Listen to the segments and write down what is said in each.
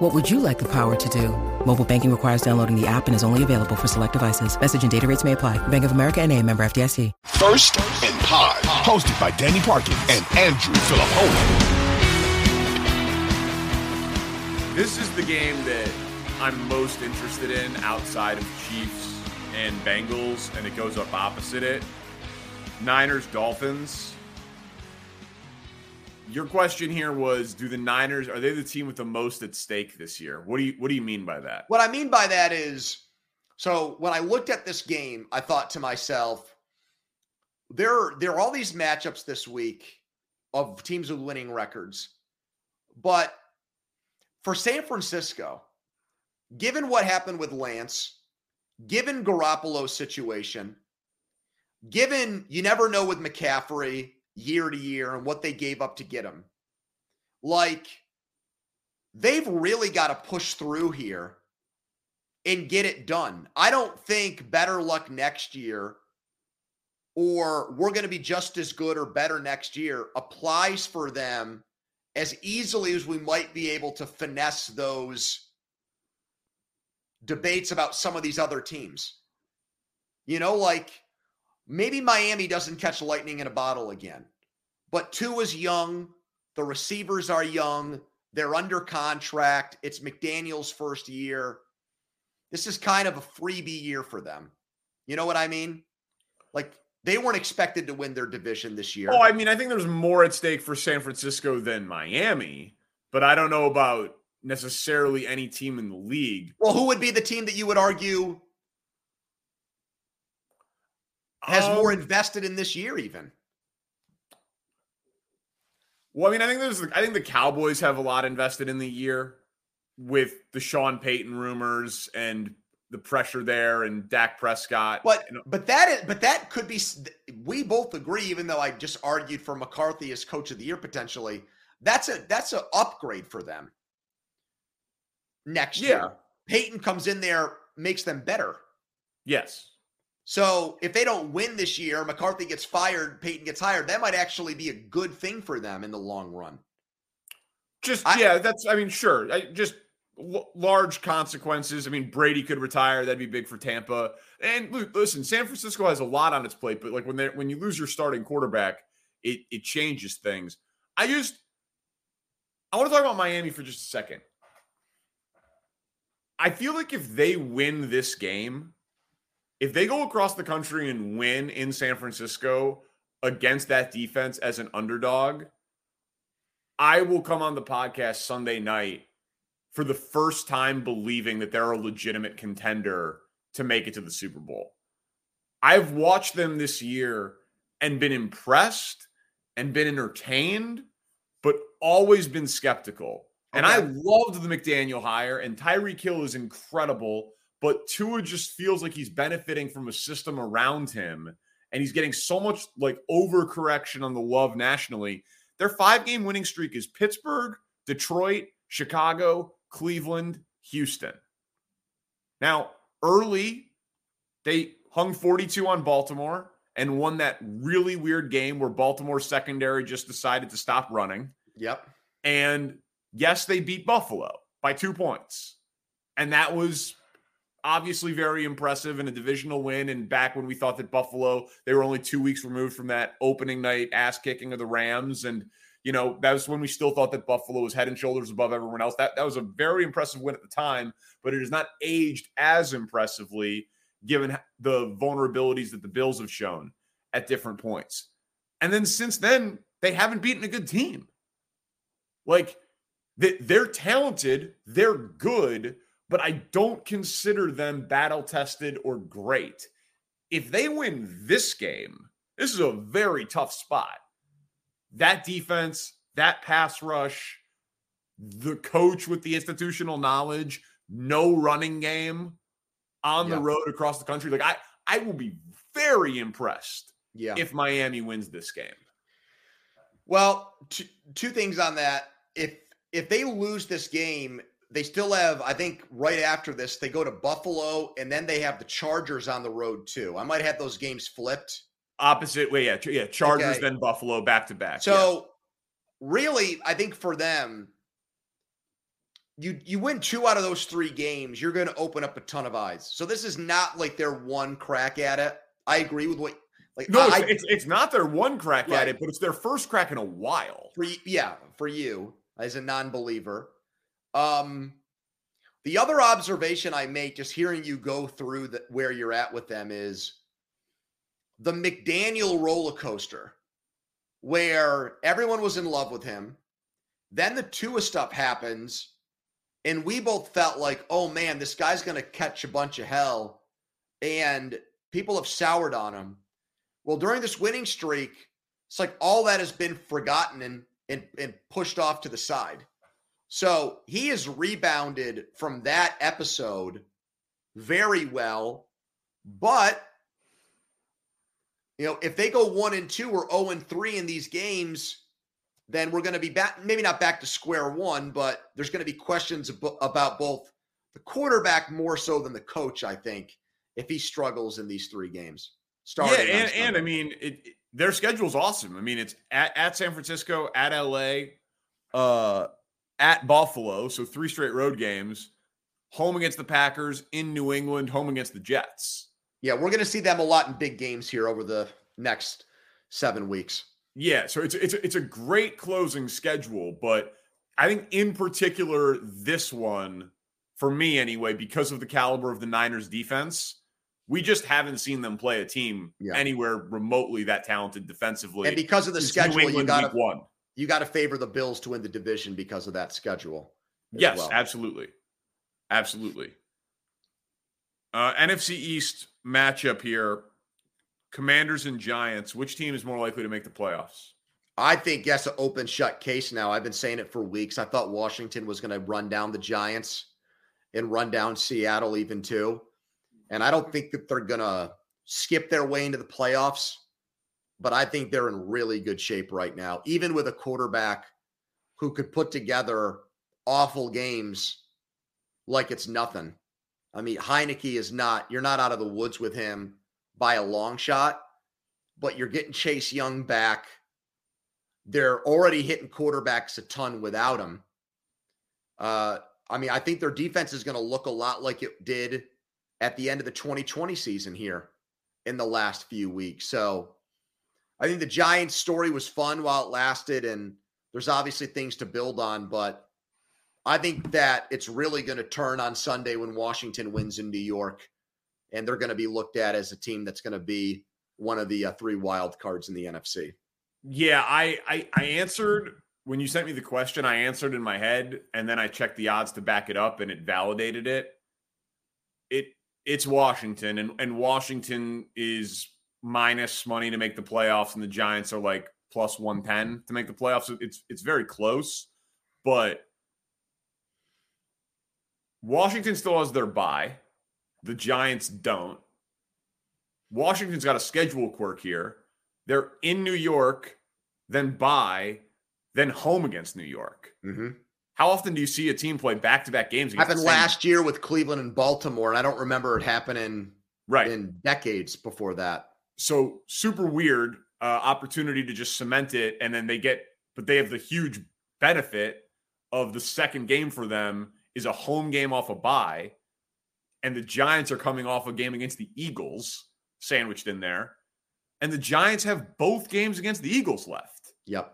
What would you like the power to do? Mobile banking requires downloading the app and is only available for select devices. Message and data rates may apply. Bank of America and a member FDIC. First and Pod, hosted by Danny Parkins and Andrew Fillipponi. This is the game that I'm most interested in outside of Chiefs and Bengals, and it goes up opposite it. Niners, Dolphins. Your question here was do the Niners are they the team with the most at stake this year? What do you what do you mean by that? What I mean by that is so when I looked at this game, I thought to myself, there, there are all these matchups this week of teams with winning records. But for San Francisco, given what happened with Lance, given Garoppolo's situation, given you never know with McCaffrey year to year and what they gave up to get him, like they've really got to push through here and get it done. I don't think better luck next year or we're going to be just as good or better next year applies for them as easily as we might be able to finesse those debates about some of these other teams. You know, like maybe Miami doesn't catch lightning in a bottle again, but Tua is young. The receivers are young. They're under contract. It's McDaniel's first year. This is kind of a freebie year for them. You know what I mean? Like they weren't expected to win their division this year. Oh, I mean, I think there's more at stake for San Francisco than Miami, but I don't know about necessarily any team in the league. Well, who would be the team that you would argue has um, more invested in this year, even? Well, I mean, I think there's, I think the Cowboys have a lot invested in the year with the Sean Payton rumors and the pressure there and Dak Prescott. But but that is but that could be we both agree even though I just argued for McCarthy as coach of the year potentially. That's a that's an upgrade for them. Next yeah. year. Payton comes in there makes them better. Yes. So if they don't win this year, McCarthy gets fired, Payton gets hired, that might actually be a good thing for them in the long run. Just I, yeah, that's I mean sure. I just l- large consequences. I mean, Brady could retire. That'd be big for Tampa. And listen, San Francisco has a lot on its plate, but like when they when you lose your starting quarterback, it it changes things. I just I want to talk about Miami for just a second. I feel like if they win this game, if they go across the country and win in San Francisco against that defense as an underdog, I will come on the podcast Sunday night for the first time believing that they're a legitimate contender to make it to the Super Bowl. I've watched them this year and been impressed and been entertained, but always been skeptical. Okay. And I loved the McDaniel hire, and Tyreek Hill is incredible, but Tua just feels like he's benefiting from a system around him, and he's getting so much like overcorrection on the love nationally. Their five game winning streak is Pittsburgh, Detroit, Chicago, Cleveland, Houston. Now, early, they hung 42 on Baltimore and won that really weird game where Baltimore secondary just decided to stop running. Yep. And yes, they beat Buffalo by two points. And that was obviously very impressive in a divisional win. And back when we thought that Buffalo, they were only two weeks removed from that opening night ass kicking of the Rams. And you know, that was when we still thought that Buffalo was head and shoulders above everyone else. That that was a very impressive win at the time, but it has not aged as impressively given the vulnerabilities that the Bills have shown at different points. And then since then, they haven't beaten a good team. Like they're talented, they're good, but I don't consider them battle tested or great. If they win this game, this is a very tough spot that defense, that pass rush, the coach with the institutional knowledge, no running game on the road across the country. Like I, I will be very impressed Yeah. if Miami wins this game. Well, two, two things on that. If if they lose this game, they still have, I think, right after this, they go to Buffalo and then they have the Chargers on the road too. I might have those games flipped. Opposite way, yeah, yeah. Chargers Okay. then Buffalo back to back. So really, I think for them, you you win two out of those three games, you're going to open up a ton of eyes. So this is not like their one crack at it. I agree with what like no, I, it's, it's it's not their one crack Right. at it, but it's their first crack in a while. for yeah for you as a non-believer um the other observation i make just hearing you go through the, where you're at with them is the mcdaniel roller coaster where everyone was in love with him. Then the Tua stuff happens and we both felt like oh man this guy's going to catch a bunch of hell. And people have soured on him. Well during this winning streak it's like all that has been forgotten and and, and pushed off to the side. So he has rebounded from that episode very well. But you know, if they go one and two or 0 and three in these games, then we're going to be back, maybe not back to square one, but there's going to be questions ab- about both the quarterback more so than the coach, I think, if he struggles in these three games. Starting yeah, and, and I mean, it, it- their schedule's awesome. I mean, it's at, at San Francisco, at LA, uh, at Buffalo, so three straight road games. Home against the Packers, in New England, home against the Jets. Yeah, we're going to see them a lot in big games here over the next seven weeks. Yeah, so it's it's it's a great closing schedule, but I think in particular this one for me anyway because of the caliber of the Niners defense, we just haven't seen them play a team Yeah. anywhere remotely that talented defensively. And because of the schedule, you got one. You got to favor the Bills to win the division because of that schedule. Yes, well. absolutely. Absolutely. Uh, NFC East matchup here Commanders and Giants. Which team is more likely to make the playoffs? I think that's an open shut case now. I've been saying it for weeks. I thought Washington was going to run down the Giants and run down Seattle even too. And I don't think that they're going to skip their way into the playoffs, but I think they're in really good shape right now, even with a quarterback who could put together awful games like it's nothing. I mean, Heinicke is not, you're not out of the woods with him by a long shot, but you're getting Chase Young back. They're already hitting quarterbacks a ton without him. Uh, I mean, I think their defense is going to look a lot like it did at the end of the 2020 season here in the last few weeks. So I think the Giants story was fun while it lasted, and there's obviously things to build on, but I think that it's really going to turn on Sunday when Washington wins in New York, and they're going to be looked at as a team that's going to be one of the uh, three wild cards in the NFC. Yeah, I, I I answered when you sent me the question. I answered in my head, and then I checked the odds to back it up, and it validated it. It it's Washington, and and Washington is minus money to make the playoffs, and the Giants are like plus one ten to make the playoffs. It's it's very close, but Washington still has their bye. The Giants don't. Washington's got a schedule quirk here. They're in New York, then bye, then home against New York. Mm-hmm. How often do you see a team play back to back games? Happened last year with Cleveland and Baltimore, and I don't remember it happening right? in decades before that. So super weird uh, opportunity to just cement it, and then they get, but they have the huge benefit of the second game for them is a home game off a bye, and the Giants are coming off a game against the Eagles sandwiched in there, and the Giants have both games against the Eagles left. Yep.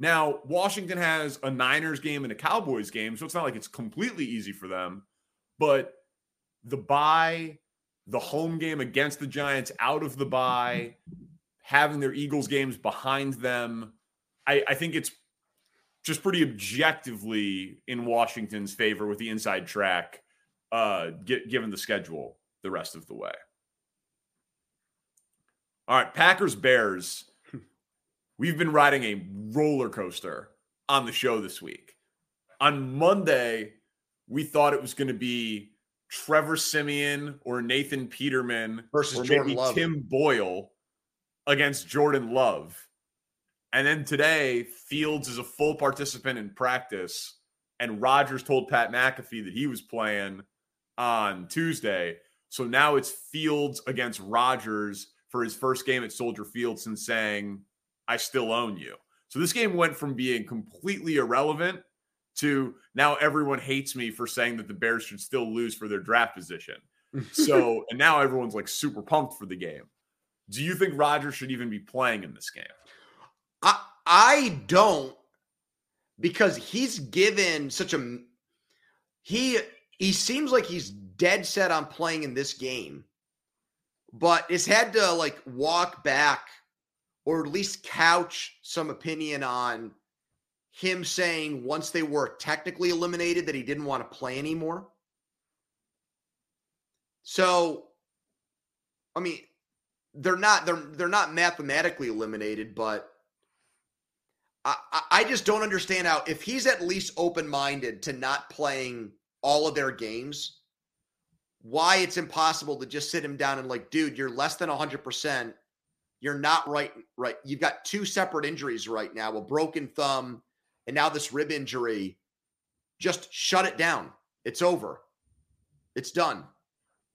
Now, Washington has a Niners game and a Cowboys game, so it's not like it's completely easy for them. But the bye, the home game against the Giants out of the bye, having their Eagles games behind them, I, I think it's just pretty objectively in Washington's favor with the inside track, uh, gi- given the schedule the rest of the way. All right, Packers Bears. We've been riding a roller coaster on the show this week. On Monday, we thought it was going to be Trevor Siemian or Nathan Peterman Versus or Jordan maybe Love. Tim Boyle against Jordan Love. And then today, Fields is a full participant in practice. And Rodgers told Pat McAfee that he was playing on Tuesday. So now it's Fields against Rodgers for his first game at Soldier Field since saying, I still own you. So this game went from being completely irrelevant to now everyone hates me for saying that the Bears should still lose for their draft position. So, and now everyone's like super pumped for the game. Do you think Rodgers should even be playing in this game? I I don't because he's given such a he he seems like he's dead set on playing in this game, but has had to like walk back or at least couch some opinion on him saying once they were technically eliminated that he didn't want to play anymore. So, I mean, they're not they're they're not mathematically eliminated, but I I just don't understand how if he's at least open minded to not playing all of their games, why it's impossible to just sit him down and like, dude, you're less than hundred percent. You're not right. Right. You've got two separate injuries right now: a broken thumb and now this rib injury. Just shut it down. It's over. It's done.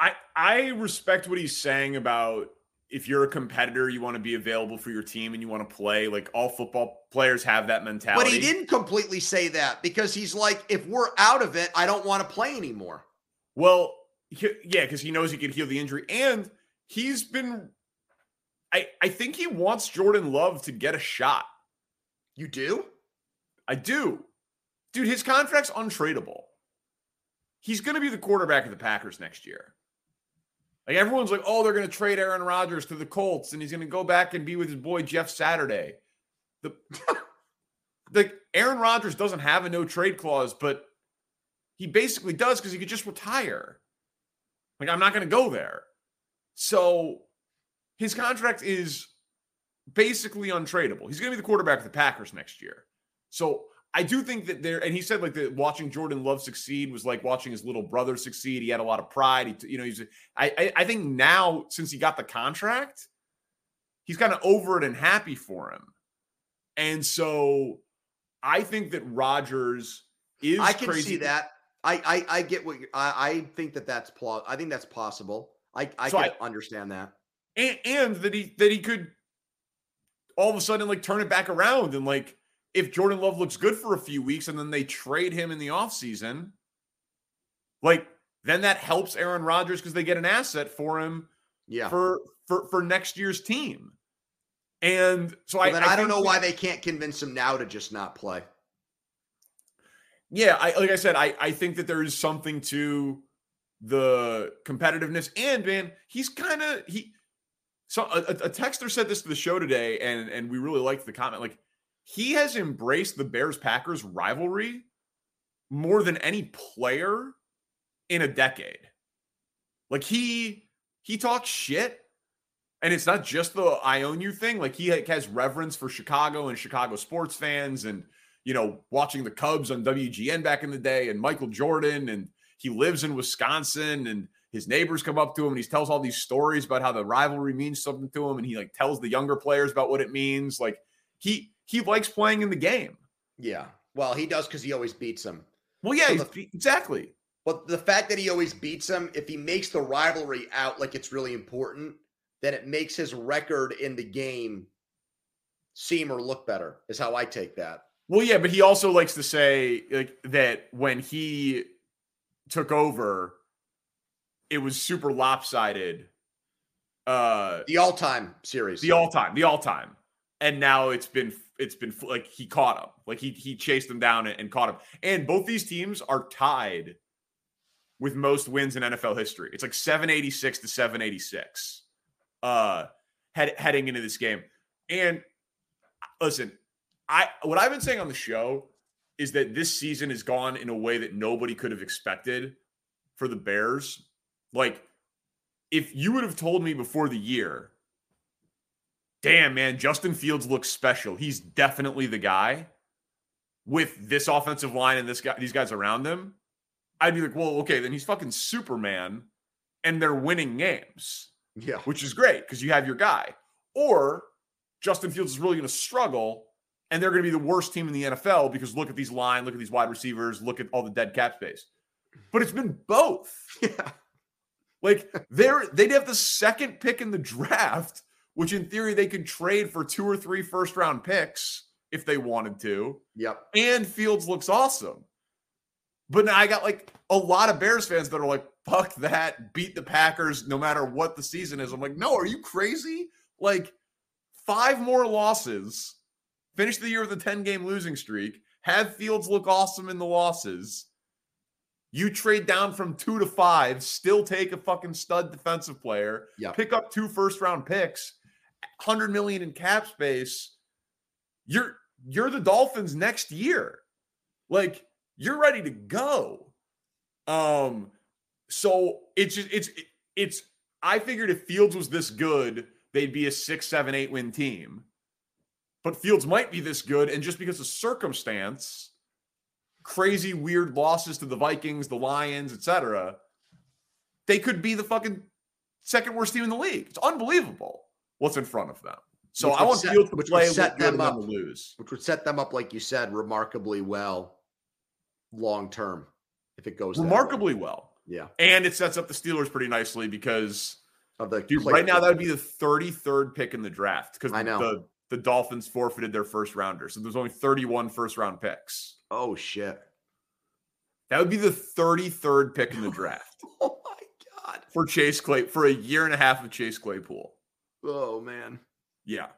I I respect what he's saying about if you're a competitor, you want to be available for your team and you want to play. Like all football players have that mentality. But he didn't completely say that because he's like, if we're out of it, I don't want to play anymore. Well, he, yeah, because he knows he can heal the injury, and he's been. I I think he wants Jordan Love to get a shot. You do? I do, dude. His contract's untradeable. He's going to be the quarterback of the Packers next year. Like everyone's like, oh, they're going to trade Aaron Rodgers to the Colts, and he's going to go back and be with his boy Jeff Saturday. The like Aaron Rodgers doesn't have a no trade clause, but he basically does because he could just retire. Like I'm not going to go there. So his contract is basically untradeable. He's going to be the quarterback of the Packers next year. So I do think that there, and he said like that watching Jordan Love succeed was like watching his little brother succeed. He had a lot of pride. He, you know, he's. I, I, I think now since he got the contract, he's kind of over it and happy for him. And so, I think that Rodgers is. I can crazy. see that. I I, I get what you're, I I think that that's pl- I think that's possible. I I So can I- understand that. and, and that he that he could all of a sudden like turn it back around and like if Jordan Love looks good for a few weeks and then they trade him in the offseason, like then that helps Aaron Rodgers because they get an asset for him Yeah. for for for next year's team. And so Well, I then I, don't know that- why they can't convince him now to just not play. Yeah, I like I said, I I think that there is something to the competitiveness, and man, he's kind of he. So a, a a texter said this to the show today, and and we really liked the comment. Like he has embraced the Bears Packers rivalry more than any player in a decade. Like he he talks shit, and it's not just the I own you thing. Like he has reverence for Chicago and Chicago sports fans, and you know, watching the Cubs on WGN back in the day and Michael Jordan and he lives in Wisconsin and his neighbors come up to him and he tells all these stories about how the rivalry means something to him and he like tells the younger players about what it means. Like he he likes playing in the game. Yeah. Well, he does because he always beats him. Well, yeah, So the- exactly. But the fact that he always beats him, if he makes the rivalry out like it's really important, then it makes his record in the game seem or look better, is how I take that. Well, yeah, but he also likes to say like that when he took over, it was super lopsided. Uh The all time series. the all time, the all time, and now it's been it's been like he caught him, like he he chased him down and, and caught him, and both these teams are tied with most wins in NFL history. It's like seven eighty six to seven eighty six, uh, head, heading into this game. And listen, I what I've been saying on the show is that this season has gone in a way that nobody could have expected for the Bears. Like, if you would have told me before the year damn man justin fields looks special he's definitely the guy with this offensive line and this guy these guys around him i'd be like well okay then he's fucking superman and they're winning games Yeah. which is great because you have your guy or Justin Fields is really going to struggle and they're going to be the worst team in the NFL because look at these line, look at these wide receivers, look at all the dead cap space. But it's been both. Yeah. Like they're they'd have the second pick in the draft, which in theory they could trade for two or three first round picks if they wanted to. Yep. And Fields looks awesome. But now I got like a lot of Bears fans that are like, fuck that, beat the Packers no matter what the season is. I'm like, no, are you crazy? Like five more losses, finish the year with a 10 game losing streak, have Fields look awesome in the losses. You trade down from two to five, still take a fucking stud defensive player, Yep. pick up two first round picks, 100 million in cap space. You're you're the Dolphins next year. Like you're ready to go. Um so it's just it's it's I figured if Fields was this good, they'd be a six, seven, eight win team. But Fields might be this good, and just because of circumstance, crazy weird losses to the Vikings, the Lions, etc., they could be the fucking second worst team in the league. It's unbelievable what's in front of them. So Which I want set- Fields to which would play set them up. to lose. Which would set them up, like you said, remarkably well long term if it goes. Remarkably well. Yeah. And it sets up the Steelers pretty nicely because Of the Dude, right now that would be the 33rd pick in the draft because I know. the the Dolphins forfeited their first rounder. So there's only 31 first round picks. Oh shit. That would be the 33rd pick in the draft Oh my god. for Chase Clay for a year and a half of Chase Claypool. Oh man. Yeah.